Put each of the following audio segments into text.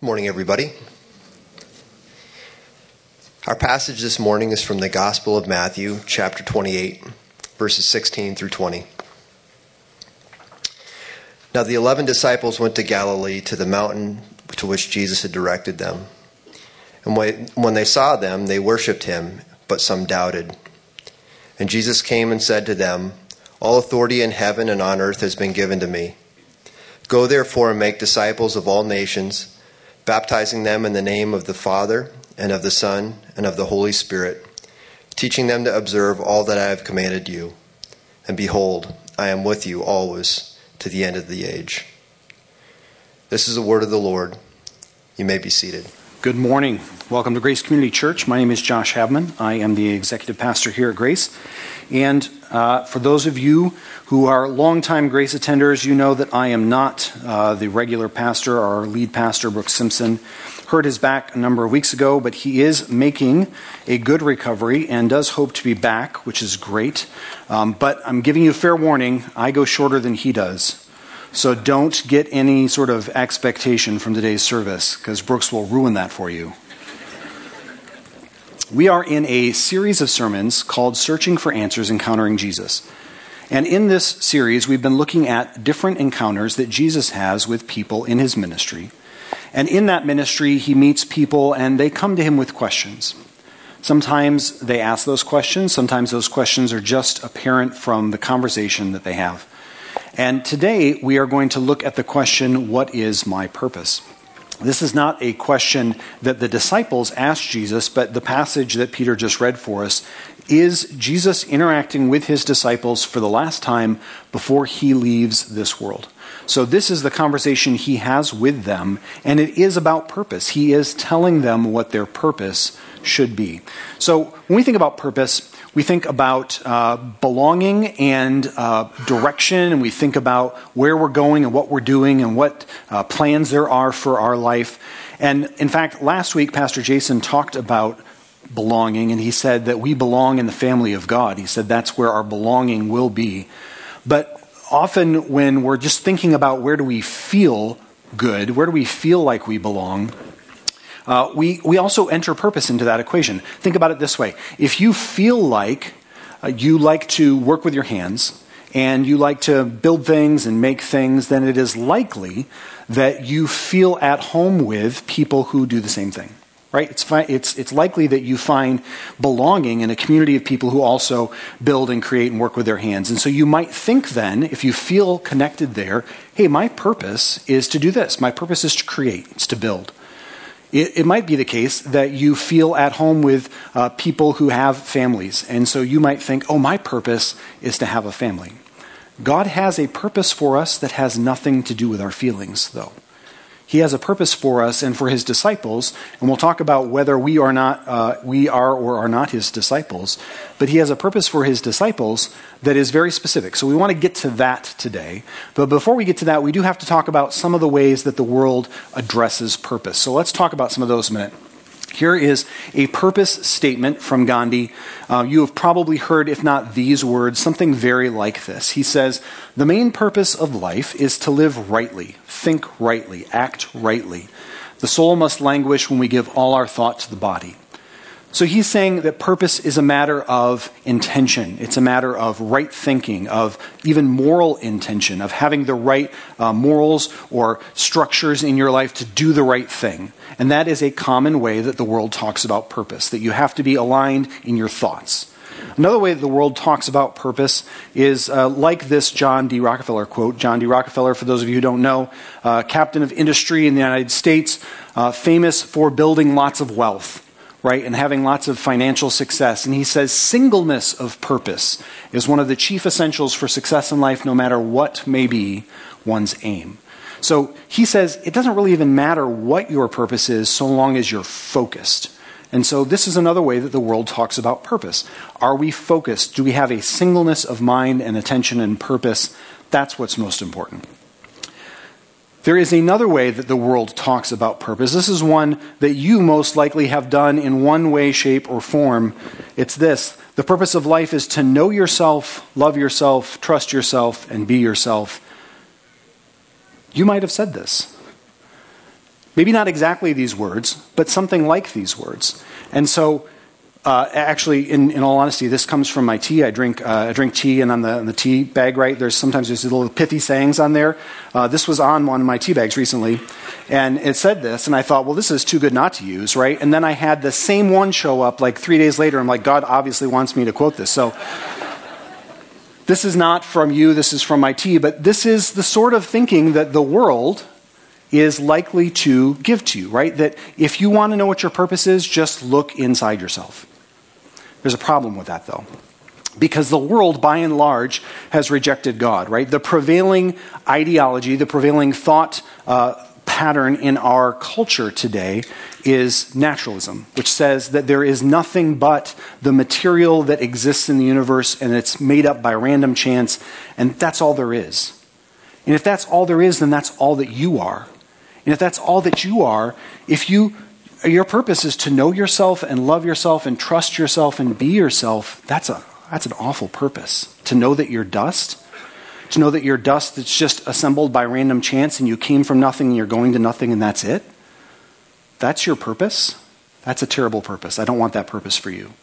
Morning, everybody. Our passage this morning is from the Gospel of Matthew, chapter 28, verses 16 through 20. Now, the eleven disciples went to Galilee to the mountain to which Jesus had directed them. And when they saw them, they worshipped him, but some doubted. And Jesus came and said to them, All authority in heaven and on earth has been given to me. Go therefore and make disciples of all nations baptizing them in the name of the Father, and of the Son, and of the Holy Spirit, teaching them to observe all that I have commanded you. And behold, I am with you always to the end of the age. This is the word of the Lord. You may be seated. Good morning. Welcome to Grace Community Church. My name is Josh Habman. I am the executive pastor here at Grace. And uh, for those of you who are longtime Grace attenders, you know that I am not uh, the regular pastor. Our lead pastor, Brooks Simpson, hurt his back a number of weeks ago, but he is making a good recovery and does hope to be back, which is great. Um, but I'm giving you a fair warning I go shorter than he does. So don't get any sort of expectation from today's service, because Brooks will ruin that for you. We are in a series of sermons called Searching for Answers Encountering Jesus. And in this series, we've been looking at different encounters that Jesus has with people in his ministry. And in that ministry, he meets people and they come to him with questions. Sometimes they ask those questions, sometimes those questions are just apparent from the conversation that they have. And today, we are going to look at the question, What is my purpose? This is not a question that the disciples asked Jesus, but the passage that Peter just read for us is Jesus interacting with his disciples for the last time before he leaves this world. So, this is the conversation he has with them, and it is about purpose. He is telling them what their purpose should be. So, when we think about purpose, we think about uh, belonging and uh, direction, and we think about where we're going and what we're doing and what uh, plans there are for our life. And in fact, last week, Pastor Jason talked about belonging, and he said that we belong in the family of God. He said that's where our belonging will be. But often, when we're just thinking about where do we feel good, where do we feel like we belong, uh, we, we also enter purpose into that equation. Think about it this way if you feel like uh, you like to work with your hands, and you like to build things and make things, then it is likely that you feel at home with people who do the same thing right? It's, fi- it's, it's likely that you find belonging in a community of people who also build and create and work with their hands. And so you might think then, if you feel connected there, hey, my purpose is to do this. My purpose is to create, it's to build. It, it might be the case that you feel at home with uh, people who have families. And so you might think, oh, my purpose is to have a family. God has a purpose for us that has nothing to do with our feelings, though. He has a purpose for us and for his disciples, and we'll talk about whether we are not uh, we are or are not his disciples. But he has a purpose for his disciples that is very specific. So we want to get to that today. But before we get to that, we do have to talk about some of the ways that the world addresses purpose. So let's talk about some of those a minute. Here is a purpose statement from Gandhi. Uh, you have probably heard, if not these words, something very like this. He says, The main purpose of life is to live rightly, think rightly, act rightly. The soul must languish when we give all our thought to the body. So he's saying that purpose is a matter of intention. It's a matter of right thinking, of even moral intention, of having the right uh, morals or structures in your life to do the right thing. And that is a common way that the world talks about purpose, that you have to be aligned in your thoughts. Another way that the world talks about purpose is uh, like this John D. Rockefeller quote. John D. Rockefeller, for those of you who don't know, uh, captain of industry in the United States, uh, famous for building lots of wealth right, and having lots of financial success. And he says singleness of purpose is one of the chief essentials for success in life, no matter what may be one's aim. So he says it doesn't really even matter what your purpose is so long as you're focused. And so this is another way that the world talks about purpose. Are we focused? Do we have a singleness of mind and attention and purpose? That's what's most important. There is another way that the world talks about purpose. This is one that you most likely have done in one way, shape, or form. It's this the purpose of life is to know yourself, love yourself, trust yourself, and be yourself. You might have said this. Maybe not exactly these words, but something like these words. And so, uh, actually, in, in all honesty, this comes from my tea. I drink, uh, I drink tea, and on the, on the tea bag, right, there's sometimes there's little pithy sayings on there. Uh, this was on one of my tea bags recently, and it said this, and I thought, well, this is too good not to use, right? And then I had the same one show up like three days later. I'm like, God obviously wants me to quote this. So, this is not from you, this is from my tea, but this is the sort of thinking that the world is likely to give to you, right? That if you want to know what your purpose is, just look inside yourself. There's a problem with that, though. Because the world, by and large, has rejected God, right? The prevailing ideology, the prevailing thought uh, pattern in our culture today is naturalism, which says that there is nothing but the material that exists in the universe and it's made up by random chance, and that's all there is. And if that's all there is, then that's all that you are. And if that's all that you are, if you your purpose is to know yourself and love yourself and trust yourself and be yourself, that's a that's an awful purpose. To know that you're dust, to know that you're dust that's just assembled by random chance and you came from nothing and you're going to nothing and that's it. That's your purpose. That's a terrible purpose. I don't want that purpose for you.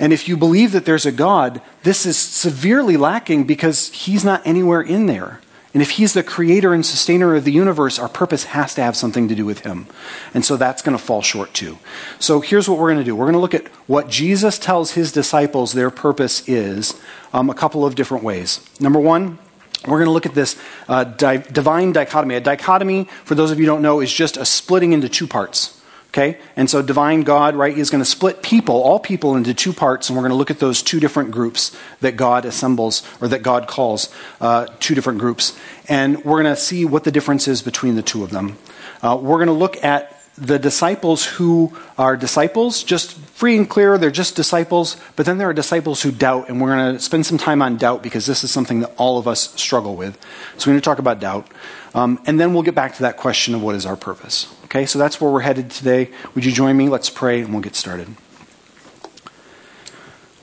And if you believe that there's a God, this is severely lacking because he's not anywhere in there. And if he's the creator and sustainer of the universe, our purpose has to have something to do with him. And so that's going to fall short too. So here's what we're going to do we're going to look at what Jesus tells his disciples their purpose is um, a couple of different ways. Number one, we're going to look at this uh, di- divine dichotomy. A dichotomy, for those of you who don't know, is just a splitting into two parts. Okay? And so divine God, right, is going to split people, all people, into two parts, and we're going to look at those two different groups that God assembles, or that God calls uh, two different groups. And we're going to see what the difference is between the two of them. Uh, we're going to look at the disciples who are disciples, just free and clear, they're just disciples, but then there are disciples who doubt, and we're going to spend some time on doubt because this is something that all of us struggle with. So we're going to talk about doubt. Um, and then we'll get back to that question of what is our purpose. Okay, so that's where we're headed today. Would you join me? Let's pray and we'll get started.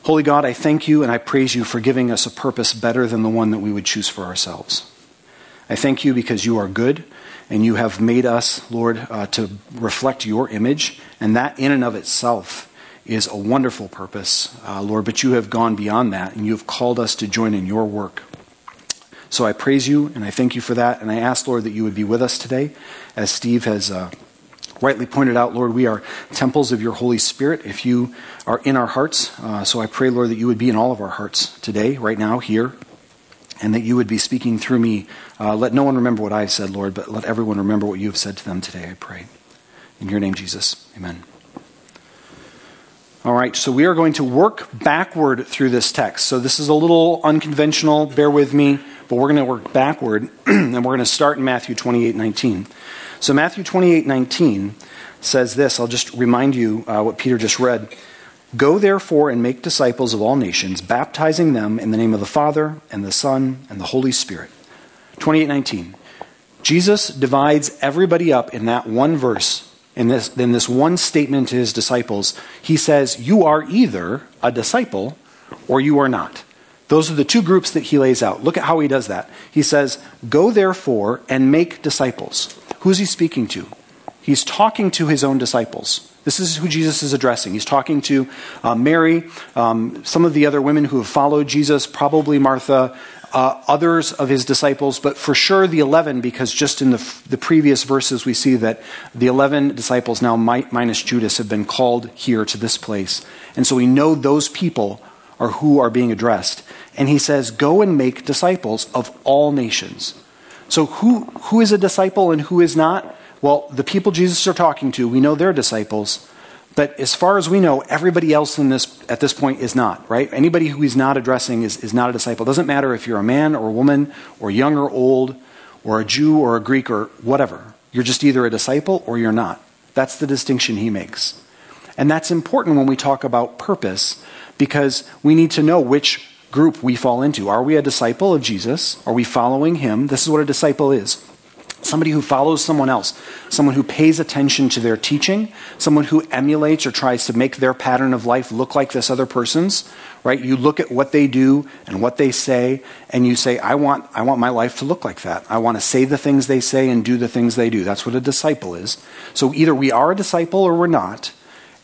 Holy God, I thank you and I praise you for giving us a purpose better than the one that we would choose for ourselves. I thank you because you are good and you have made us, Lord, uh, to reflect your image, and that in and of itself is a wonderful purpose, uh, Lord. But you have gone beyond that, and you have called us to join in your work. So I praise you and I thank you for that. And I ask, Lord, that you would be with us today. As Steve has uh, rightly pointed out, Lord, we are temples of your Holy Spirit if you are in our hearts. Uh, so I pray, Lord, that you would be in all of our hearts today, right now, here, and that you would be speaking through me. Uh, let no one remember what I've said, Lord, but let everyone remember what you have said to them today, I pray. In your name, Jesus. Amen. All right, so we are going to work backward through this text. So this is a little unconventional, bear with me but we're going to work backward, and we're going to start in Matthew 28 19. So, Matthew 28 19 says this. I'll just remind you uh, what Peter just read. Go therefore and make disciples of all nations, baptizing them in the name of the Father, and the Son, and the Holy Spirit. 28 19. Jesus divides everybody up in that one verse, in this, in this one statement to his disciples. He says, You are either a disciple or you are not. Those are the two groups that he lays out. Look at how he does that. He says, Go therefore and make disciples. Who's he speaking to? He's talking to his own disciples. This is who Jesus is addressing. He's talking to uh, Mary, um, some of the other women who have followed Jesus, probably Martha, uh, others of his disciples, but for sure the 11, because just in the, the previous verses we see that the 11 disciples, now minus Judas, have been called here to this place. And so we know those people are who are being addressed. And he says, Go and make disciples of all nations. So, who, who is a disciple and who is not? Well, the people Jesus are talking to, we know they're disciples. But as far as we know, everybody else in this, at this point is not, right? Anybody who he's not addressing is, is not a disciple. It doesn't matter if you're a man or a woman, or young or old, or a Jew or a Greek or whatever. You're just either a disciple or you're not. That's the distinction he makes. And that's important when we talk about purpose because we need to know which group we fall into. Are we a disciple of Jesus? Are we following him? This is what a disciple is. somebody who follows someone else, someone who pays attention to their teaching, someone who emulates or tries to make their pattern of life look like this other person's, right? You look at what they do and what they say, and you say, I want, I want my life to look like that. I want to say the things they say and do the things they do. That's what a disciple is. So either we are a disciple or we're not,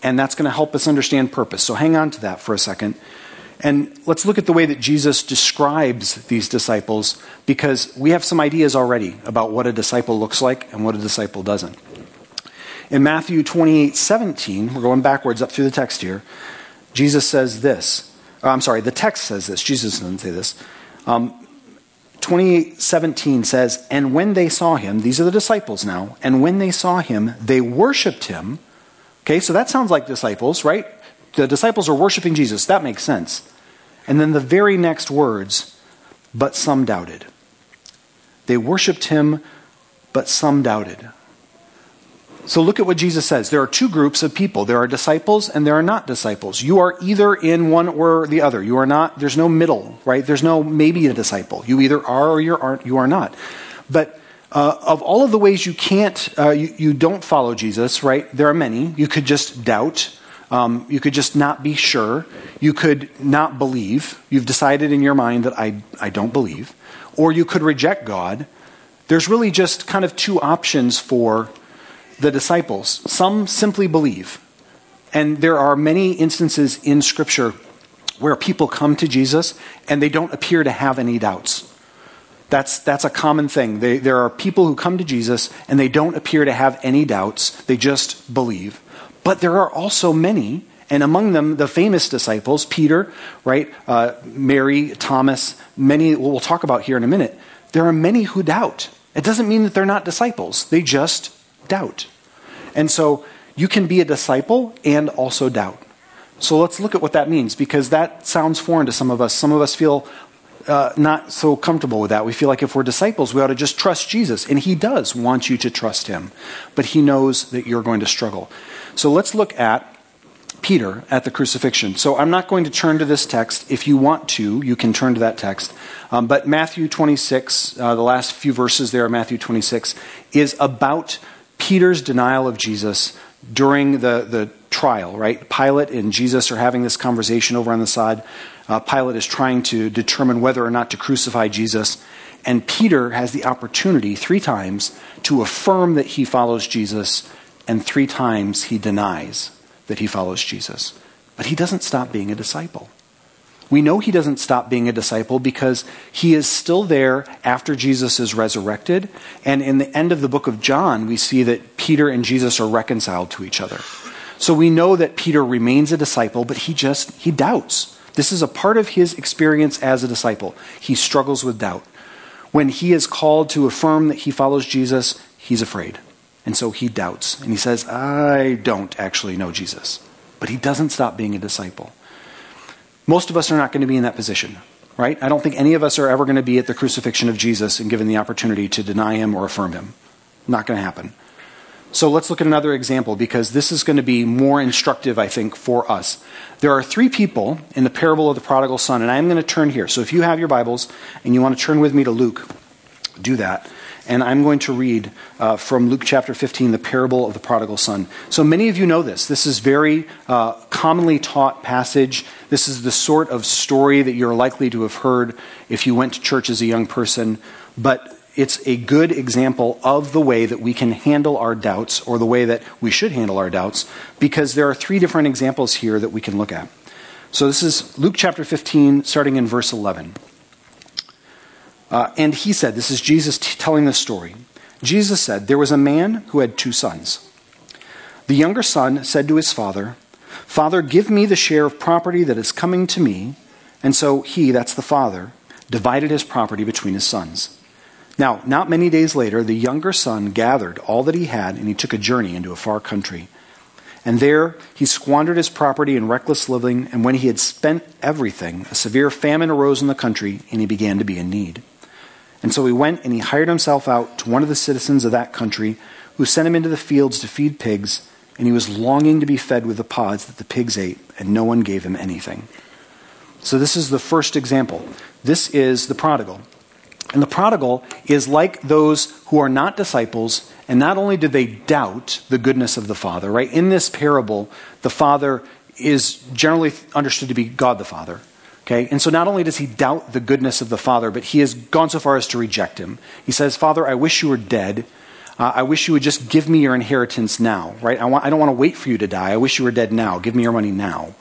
and that's going to help us understand purpose. So hang on to that for a second. And let's look at the way that Jesus describes these disciples because we have some ideas already about what a disciple looks like and what a disciple doesn't. In Matthew 28 17, we're going backwards up through the text here, Jesus says this. Uh, I'm sorry, the text says this. Jesus doesn't say this. Um, 28 17 says, And when they saw him, these are the disciples now, and when they saw him, they worshiped him. Okay, so that sounds like disciples, right? The disciples are worshiping Jesus. That makes sense. And then the very next words, but some doubted. They worshiped him, but some doubted. So look at what Jesus says. There are two groups of people. There are disciples and there are not disciples. You are either in one or the other. You are not, there's no middle, right? There's no maybe a disciple. You either are or you aren't, you are not. But uh, of all of the ways you can't, uh, you, you don't follow Jesus, right? There are many. You could just doubt. Um, you could just not be sure. You could not believe. You've decided in your mind that I, I don't believe. Or you could reject God. There's really just kind of two options for the disciples. Some simply believe. And there are many instances in Scripture where people come to Jesus and they don't appear to have any doubts. That's, that's a common thing. They, there are people who come to Jesus and they don't appear to have any doubts, they just believe. But there are also many, and among them the famous disciples, Peter, right, uh, Mary, Thomas, many we'll talk about here in a minute. There are many who doubt. It doesn't mean that they're not disciples, they just doubt. And so you can be a disciple and also doubt. So let's look at what that means because that sounds foreign to some of us. Some of us feel uh, not so comfortable with that. We feel like if we're disciples, we ought to just trust Jesus. And He does want you to trust Him, but He knows that you're going to struggle. So let's look at Peter at the crucifixion. So I'm not going to turn to this text. If you want to, you can turn to that text. Um, but Matthew 26, uh, the last few verses there, Matthew 26, is about Peter's denial of Jesus during the, the trial, right? Pilate and Jesus are having this conversation over on the side. Uh, Pilate is trying to determine whether or not to crucify Jesus. And Peter has the opportunity three times to affirm that he follows Jesus and three times he denies that he follows Jesus. But he doesn't stop being a disciple. We know he doesn't stop being a disciple because he is still there after Jesus is resurrected. And in the end of the book of John, we see that Peter and Jesus are reconciled to each other. So we know that Peter remains a disciple, but he just, he doubts. This is a part of his experience as a disciple. He struggles with doubt. When he is called to affirm that he follows Jesus, he's afraid. And so he doubts. And he says, I don't actually know Jesus. But he doesn't stop being a disciple. Most of us are not going to be in that position, right? I don't think any of us are ever going to be at the crucifixion of Jesus and given the opportunity to deny him or affirm him. Not going to happen. So let's look at another example because this is going to be more instructive, I think, for us. There are three people in the parable of the prodigal son, and I'm going to turn here. So if you have your Bibles and you want to turn with me to Luke, do that and I'm going to read uh, from Luke chapter 15, the parable of the prodigal son. So many of you know this. This is very uh, commonly taught passage. This is the sort of story that you're likely to have heard if you went to church as a young person. But it's a good example of the way that we can handle our doubts, or the way that we should handle our doubts, because there are three different examples here that we can look at. So this is Luke chapter 15, starting in verse 11. Uh, and he said, This is Jesus t- telling this story. Jesus said, There was a man who had two sons. The younger son said to his father, Father, give me the share of property that is coming to me. And so he, that's the father, divided his property between his sons. Now, not many days later, the younger son gathered all that he had and he took a journey into a far country. And there he squandered his property in reckless living, and when he had spent everything, a severe famine arose in the country, and he began to be in need. And so he went and he hired himself out to one of the citizens of that country, who sent him into the fields to feed pigs, and he was longing to be fed with the pods that the pigs ate, and no one gave him anything. So this is the first example. This is the prodigal. And the prodigal is like those who are not disciples, and not only do they doubt the goodness of the Father, right? In this parable, the Father is generally understood to be God the Father. Okay? And so not only does he doubt the goodness of the Father, but he has gone so far as to reject him. He says, Father, I wish you were dead. Uh, I wish you would just give me your inheritance now, right? I, want, I don't want to wait for you to die. I wish you were dead now. Give me your money now.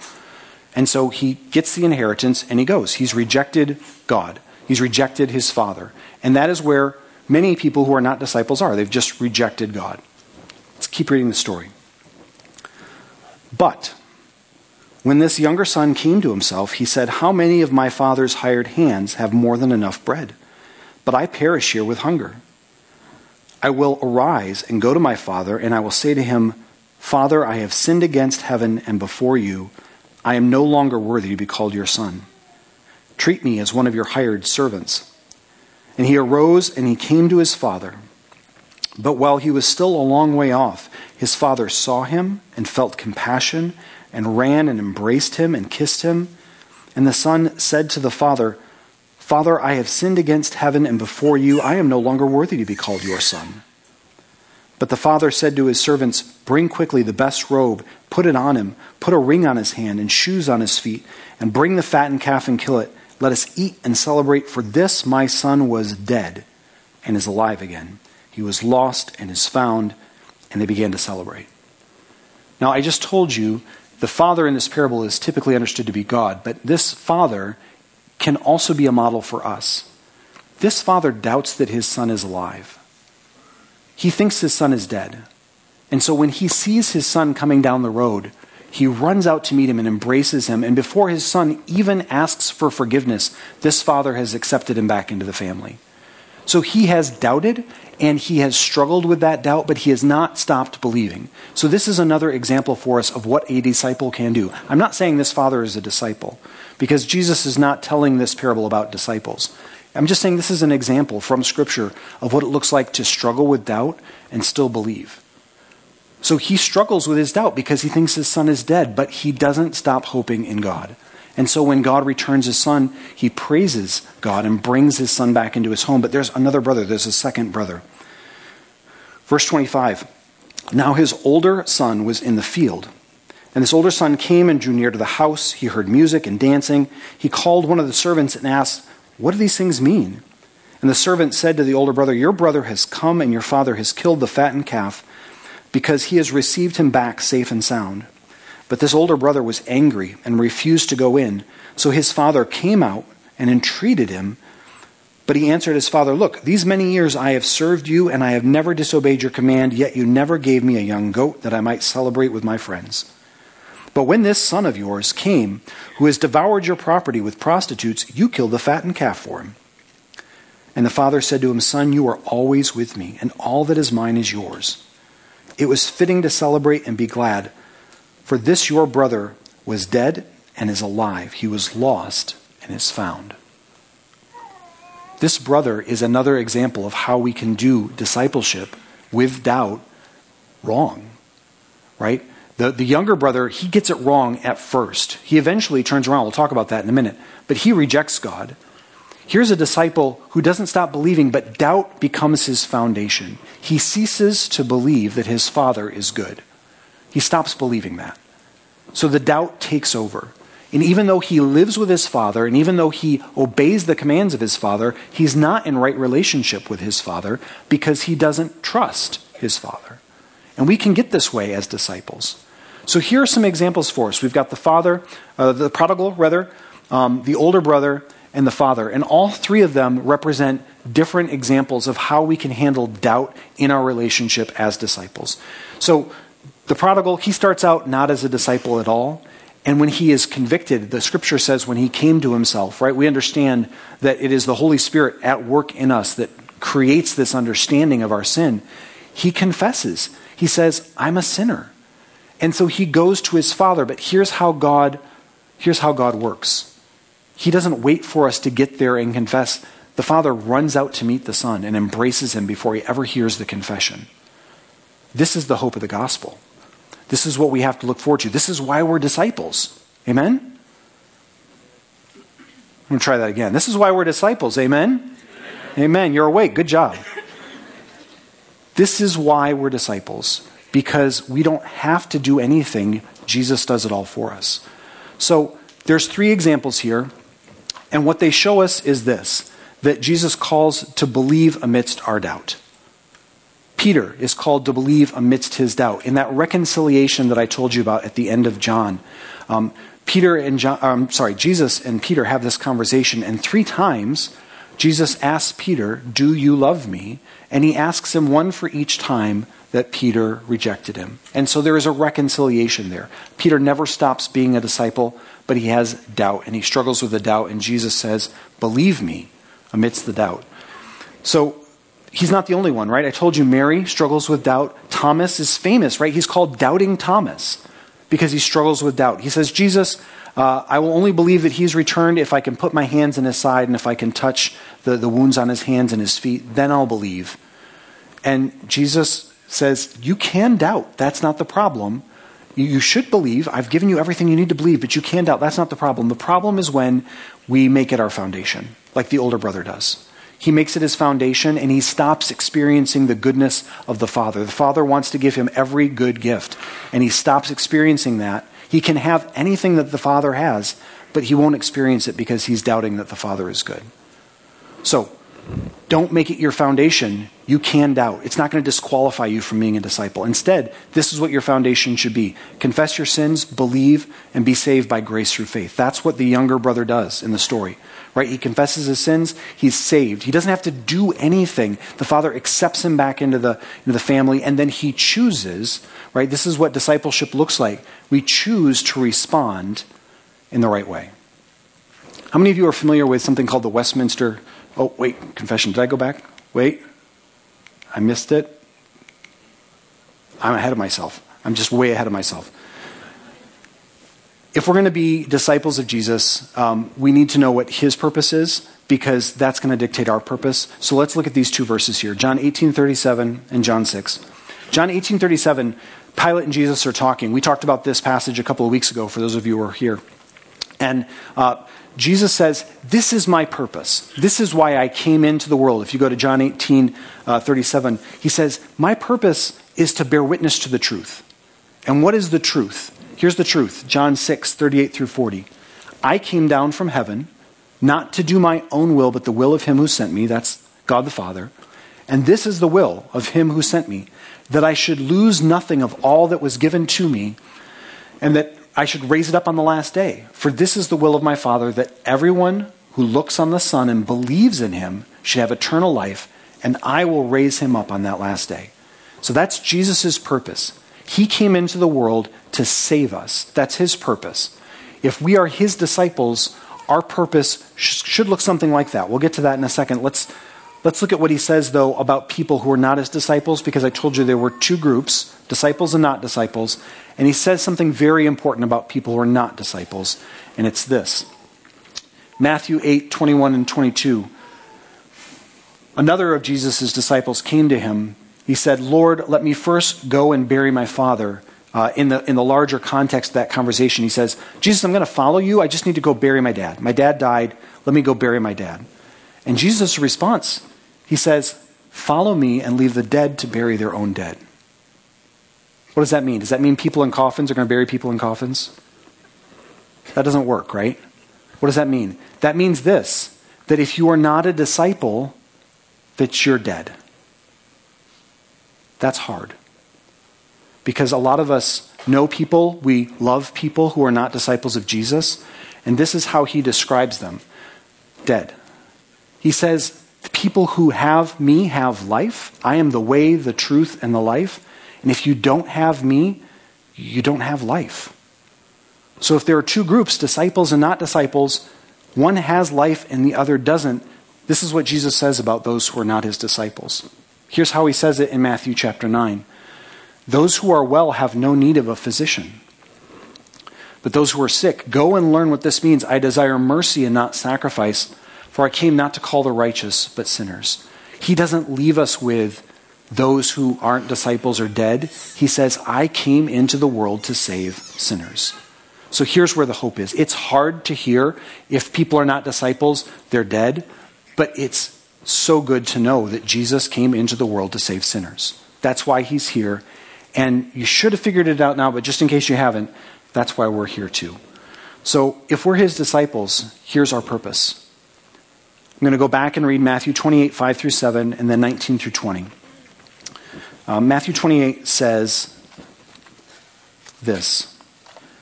And so he gets the inheritance and he goes. He's rejected God, he's rejected his Father. And that is where many people who are not disciples are. They've just rejected God. Let's keep reading the story. But when this younger son came to himself, he said, How many of my father's hired hands have more than enough bread? But I perish here with hunger. I will arise and go to my father, and I will say to him, Father, I have sinned against heaven and before you. I am no longer worthy to be called your son. Treat me as one of your hired servants. And he arose and he came to his father. But while he was still a long way off, his father saw him and felt compassion and ran and embraced him and kissed him. And the son said to the father, Father, I have sinned against heaven and before you. I am no longer worthy to be called your son. But the father said to his servants, Bring quickly the best robe, put it on him, put a ring on his hand and shoes on his feet, and bring the fattened calf and kill it. Let us eat and celebrate, for this my son was dead and is alive again. He was lost and is found, and they began to celebrate. Now, I just told you the father in this parable is typically understood to be God, but this father can also be a model for us. This father doubts that his son is alive. He thinks his son is dead. And so when he sees his son coming down the road, he runs out to meet him and embraces him. And before his son even asks for forgiveness, this father has accepted him back into the family. So he has doubted and he has struggled with that doubt, but he has not stopped believing. So this is another example for us of what a disciple can do. I'm not saying this father is a disciple, because Jesus is not telling this parable about disciples. I'm just saying this is an example from Scripture of what it looks like to struggle with doubt and still believe. So he struggles with his doubt because he thinks his son is dead, but he doesn't stop hoping in God. And so when God returns his son, he praises God and brings his son back into his home. But there's another brother, there's a second brother. Verse 25 Now his older son was in the field. And this older son came and drew near to the house. He heard music and dancing. He called one of the servants and asked, What do these things mean? And the servant said to the older brother, Your brother has come, and your father has killed the fattened calf, because he has received him back safe and sound. But this older brother was angry and refused to go in. So his father came out and entreated him. But he answered his father, Look, these many years I have served you, and I have never disobeyed your command, yet you never gave me a young goat that I might celebrate with my friends. But when this son of yours came, who has devoured your property with prostitutes, you killed the fattened calf for him. And the father said to him, Son, you are always with me, and all that is mine is yours. It was fitting to celebrate and be glad for this your brother was dead and is alive. He was lost and is found. This brother is another example of how we can do discipleship with doubt wrong. Right? The, the younger brother, he gets it wrong at first. He eventually turns around. We'll talk about that in a minute. But he rejects God. Here's a disciple who doesn't stop believing, but doubt becomes his foundation. He ceases to believe that his father is good. He stops believing that. So the doubt takes over. And even though he lives with his father, and even though he obeys the commands of his father, he's not in right relationship with his father because he doesn't trust his father. And we can get this way as disciples. So here are some examples for us. We've got the father, uh, the prodigal, rather, um, the older brother, and the father. And all three of them represent different examples of how we can handle doubt in our relationship as disciples. So the prodigal, he starts out not as a disciple at all. And when he is convicted, the scripture says when he came to himself, right? We understand that it is the Holy Spirit at work in us that creates this understanding of our sin. He confesses. He says, I'm a sinner. And so he goes to his father, but here's how God here's how God works. He doesn't wait for us to get there and confess. The father runs out to meet the son and embraces him before he ever hears the confession. This is the hope of the gospel. This is what we have to look forward to. This is why we're disciples. Amen? I'm going to try that again. This is why we're disciples. Amen? Amen? Amen. You're awake. Good job. This is why we're disciples, because we don't have to do anything. Jesus does it all for us. So there's three examples here, and what they show us is this that Jesus calls to believe amidst our doubt. Peter is called to believe amidst his doubt. In that reconciliation that I told you about at the end of John, um, Peter and John, um, sorry, Jesus and Peter have this conversation, and three times Jesus asks Peter, Do you love me? And he asks him one for each time that Peter rejected him. And so there is a reconciliation there. Peter never stops being a disciple, but he has doubt, and he struggles with the doubt, and Jesus says, Believe me amidst the doubt. So he's not the only one, right? I told you Mary struggles with doubt. Thomas is famous, right? He's called Doubting Thomas because he struggles with doubt. He says, Jesus, uh, I will only believe that he's returned if I can put my hands in his side and if I can touch the, the wounds on his hands and his feet. Then I'll believe. And Jesus says, You can doubt. That's not the problem. You, you should believe. I've given you everything you need to believe, but you can doubt. That's not the problem. The problem is when we make it our foundation, like the older brother does. He makes it his foundation and he stops experiencing the goodness of the Father. The Father wants to give him every good gift, and he stops experiencing that. He can have anything that the Father has, but he won't experience it because he's doubting that the Father is good. So, don't make it your foundation. You can doubt. It's not going to disqualify you from being a disciple. Instead, this is what your foundation should be confess your sins, believe, and be saved by grace through faith. That's what the younger brother does in the story right? He confesses his sins, he's saved. He doesn't have to do anything. The Father accepts him back into the, into the family, and then he chooses, right? This is what discipleship looks like. We choose to respond in the right way. How many of you are familiar with something called the Westminster? Oh, wait, confession. Did I go back? Wait. I missed it. I'm ahead of myself. I'm just way ahead of myself if we're going to be disciples of Jesus, um, we need to know what his purpose is because that's going to dictate our purpose. So let's look at these two verses here John 18 37 and John 6. John 18 37, Pilate and Jesus are talking. We talked about this passage a couple of weeks ago for those of you who are here. And uh, Jesus says, This is my purpose. This is why I came into the world. If you go to John 18 uh, 37, he says, My purpose is to bear witness to the truth. And what is the truth? Here's the truth John 6, 38 through 40. I came down from heaven, not to do my own will, but the will of him who sent me. That's God the Father. And this is the will of him who sent me, that I should lose nothing of all that was given to me, and that I should raise it up on the last day. For this is the will of my Father, that everyone who looks on the Son and believes in him should have eternal life, and I will raise him up on that last day. So that's Jesus' purpose. He came into the world to save us. That's his purpose. If we are his disciples, our purpose should look something like that. We'll get to that in a second. Let's, let's look at what he says, though, about people who are not his disciples, because I told you there were two groups disciples and not disciples. And he says something very important about people who are not disciples, and it's this Matthew 8 21 and 22. Another of Jesus' disciples came to him he said, Lord, let me first go and bury my father. Uh, in, the, in the larger context of that conversation, he says, Jesus, I'm going to follow you. I just need to go bury my dad. My dad died. Let me go bury my dad. And Jesus' response, he says, Follow me and leave the dead to bury their own dead. What does that mean? Does that mean people in coffins are going to bury people in coffins? That doesn't work, right? What does that mean? That means this that if you are not a disciple, that you're dead. That's hard. Because a lot of us know people, we love people who are not disciples of Jesus, and this is how he describes them dead. He says, The people who have me have life. I am the way, the truth, and the life. And if you don't have me, you don't have life. So if there are two groups, disciples and not disciples, one has life and the other doesn't. This is what Jesus says about those who are not his disciples. Here's how he says it in Matthew chapter 9 Those who are well have no need of a physician. But those who are sick, go and learn what this means. I desire mercy and not sacrifice, for I came not to call the righteous, but sinners. He doesn't leave us with those who aren't disciples or dead. He says, I came into the world to save sinners. So here's where the hope is. It's hard to hear if people are not disciples, they're dead, but it's so good to know that Jesus came into the world to save sinners. That's why he's here. And you should have figured it out now, but just in case you haven't, that's why we're here too. So if we're his disciples, here's our purpose. I'm going to go back and read Matthew 28, 5 through 7, and then 19 through 20. Uh, Matthew 28 says this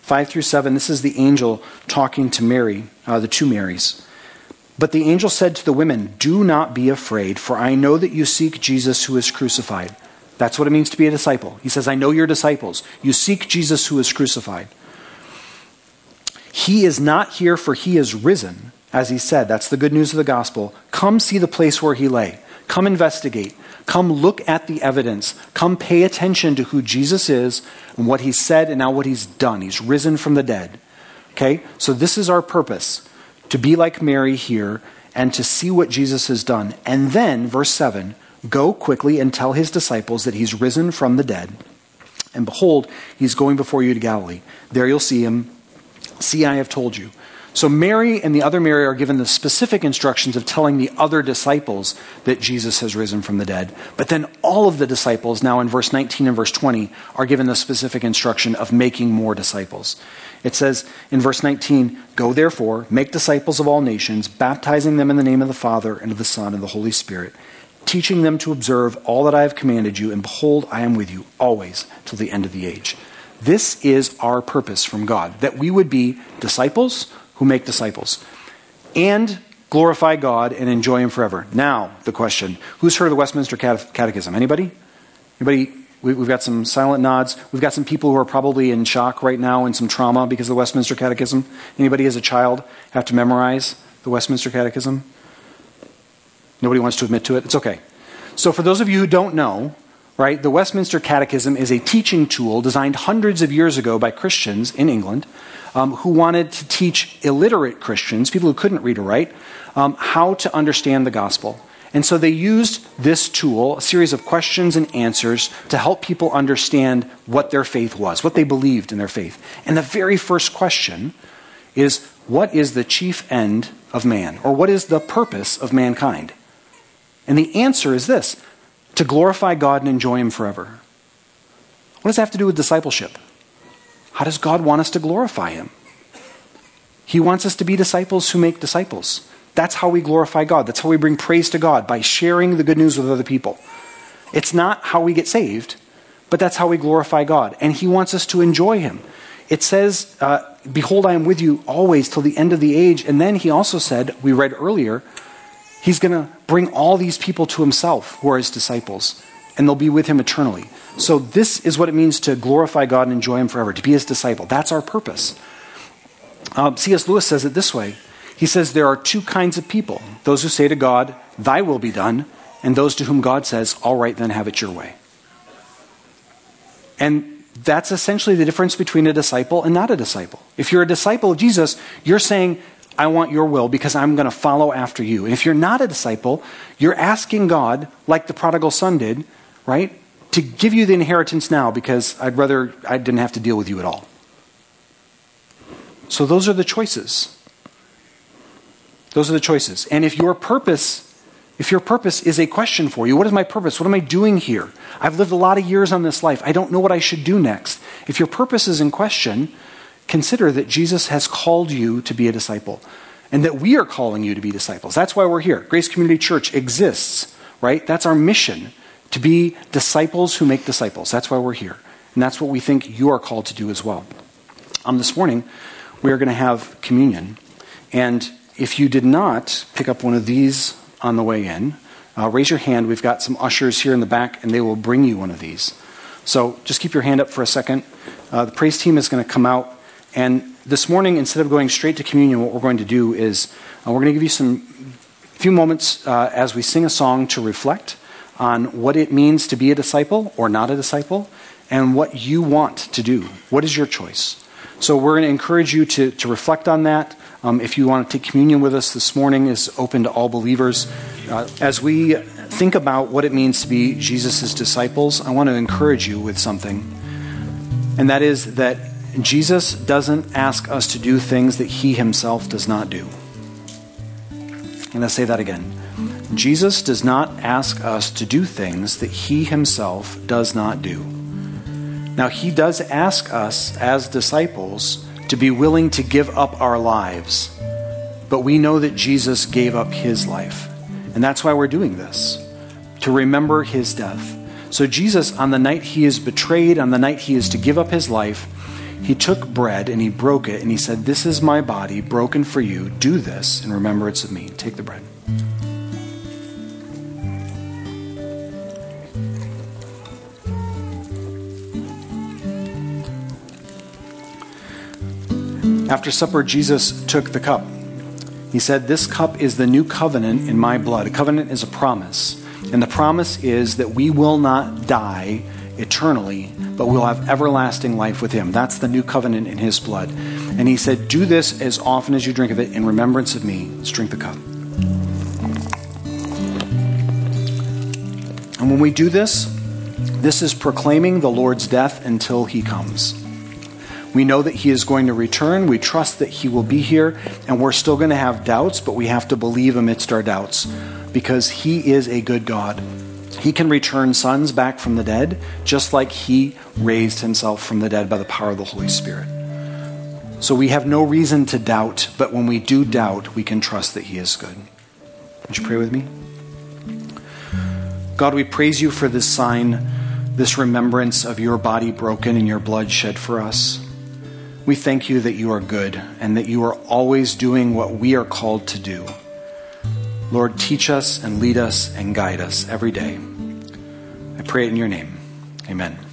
5 through 7. This is the angel talking to Mary, uh, the two Marys. But the angel said to the women, Do not be afraid, for I know that you seek Jesus who is crucified. That's what it means to be a disciple. He says, I know you're disciples. You seek Jesus who is crucified. He is not here, for he is risen, as he said. That's the good news of the gospel. Come see the place where he lay. Come investigate. Come look at the evidence. Come pay attention to who Jesus is and what he's said and now what he's done. He's risen from the dead. Okay? So this is our purpose to be like Mary here and to see what Jesus has done. And then, verse 7 go quickly and tell his disciples that he's risen from the dead. And behold, he's going before you to Galilee. There you'll see him See, I have told you. So Mary and the other Mary are given the specific instructions of telling the other disciples that Jesus has risen from the dead. But then all of the disciples, now in verse 19 and verse 20, are given the specific instruction of making more disciples. It says in verse 19, Go therefore, make disciples of all nations, baptizing them in the name of the Father and of the Son and of the Holy Spirit, teaching them to observe all that I have commanded you, and behold, I am with you always till the end of the age. This is our purpose from God, that we would be disciples who make disciples and glorify God and enjoy Him forever. Now, the question who's heard of the Westminster Catechism? Anybody? Anybody? We've got some silent nods. We've got some people who are probably in shock right now and some trauma because of the Westminster Catechism. Anybody as a child have to memorize the Westminster Catechism? Nobody wants to admit to it? It's okay. So, for those of you who don't know, right? The Westminster Catechism is a teaching tool designed hundreds of years ago by Christians in England um, who wanted to teach illiterate Christians, people who couldn't read or write, um, how to understand the gospel. And so they used this tool, a series of questions and answers, to help people understand what their faith was, what they believed in their faith. And the very first question is what is the chief end of man? Or what is the purpose of mankind? And the answer is this to glorify God and enjoy Him forever. What does that have to do with discipleship? How does God want us to glorify Him? He wants us to be disciples who make disciples. That's how we glorify God. That's how we bring praise to God, by sharing the good news with other people. It's not how we get saved, but that's how we glorify God. And He wants us to enjoy Him. It says, uh, Behold, I am with you always till the end of the age. And then He also said, we read earlier, He's going to bring all these people to himself who are his disciples, and they'll be with him eternally. So, this is what it means to glorify God and enjoy him forever, to be his disciple. That's our purpose. Um, C.S. Lewis says it this way He says there are two kinds of people those who say to God, Thy will be done, and those to whom God says, All right, then have it your way. And that's essentially the difference between a disciple and not a disciple. If you're a disciple of Jesus, you're saying, I want your will because I'm going to follow after you. And if you're not a disciple, you're asking God, like the prodigal son did, right, to give you the inheritance now because I'd rather I didn't have to deal with you at all. So those are the choices. Those are the choices. And if your purpose if your purpose is a question for you, what is my purpose? What am I doing here? I've lived a lot of years on this life. I don't know what I should do next. If your purpose is in question, consider that Jesus has called you to be a disciple and that we are calling you to be disciples. That's why we're here. Grace Community Church exists, right? That's our mission to be disciples who make disciples. That's why we're here. And that's what we think you are called to do as well. Um, this morning, we are going to have communion. And if you did not pick up one of these on the way in, uh, raise your hand. We've got some ushers here in the back, and they will bring you one of these. So just keep your hand up for a second. Uh, the praise team is going to come out and this morning, instead of going straight to communion, what we're going to do is uh, we're going to give you some few moments uh, as we sing a song to reflect on what it means to be a disciple or not a disciple and what you want to do. What is your choice? So we're going to encourage you to, to reflect on that. Um, if you want to take communion with us this morning, is open to all believers. Uh, as we think about what it means to be Jesus' disciples, I want to encourage you with something, and that is that Jesus doesn't ask us to do things that he himself does not do. And let's say that again. Jesus does not ask us to do things that he himself does not do. Now, he does ask us as disciples to be willing to give up our lives, but we know that Jesus gave up his life. And that's why we're doing this to remember his death. So, Jesus, on the night he is betrayed, on the night he is to give up his life, he took bread and he broke it and he said, This is my body broken for you. Do this in remembrance of me. Take the bread. After supper, Jesus took the cup. He said, This cup is the new covenant in my blood. A covenant is a promise. And the promise is that we will not die eternally, but we'll have everlasting life with him. That's the new covenant in his blood. And he said, Do this as often as you drink of it in remembrance of me. Let's drink the cup. And when we do this, this is proclaiming the Lord's death until he comes. We know that he is going to return. We trust that he will be here, and we're still going to have doubts, but we have to believe amidst our doubts because he is a good God. He can return sons back from the dead, just like he raised himself from the dead by the power of the Holy Spirit. So we have no reason to doubt, but when we do doubt, we can trust that he is good. Would you pray with me? God, we praise you for this sign, this remembrance of your body broken and your blood shed for us. We thank you that you are good and that you are always doing what we are called to do. Lord, teach us and lead us and guide us every day. Pray it in your name. Amen.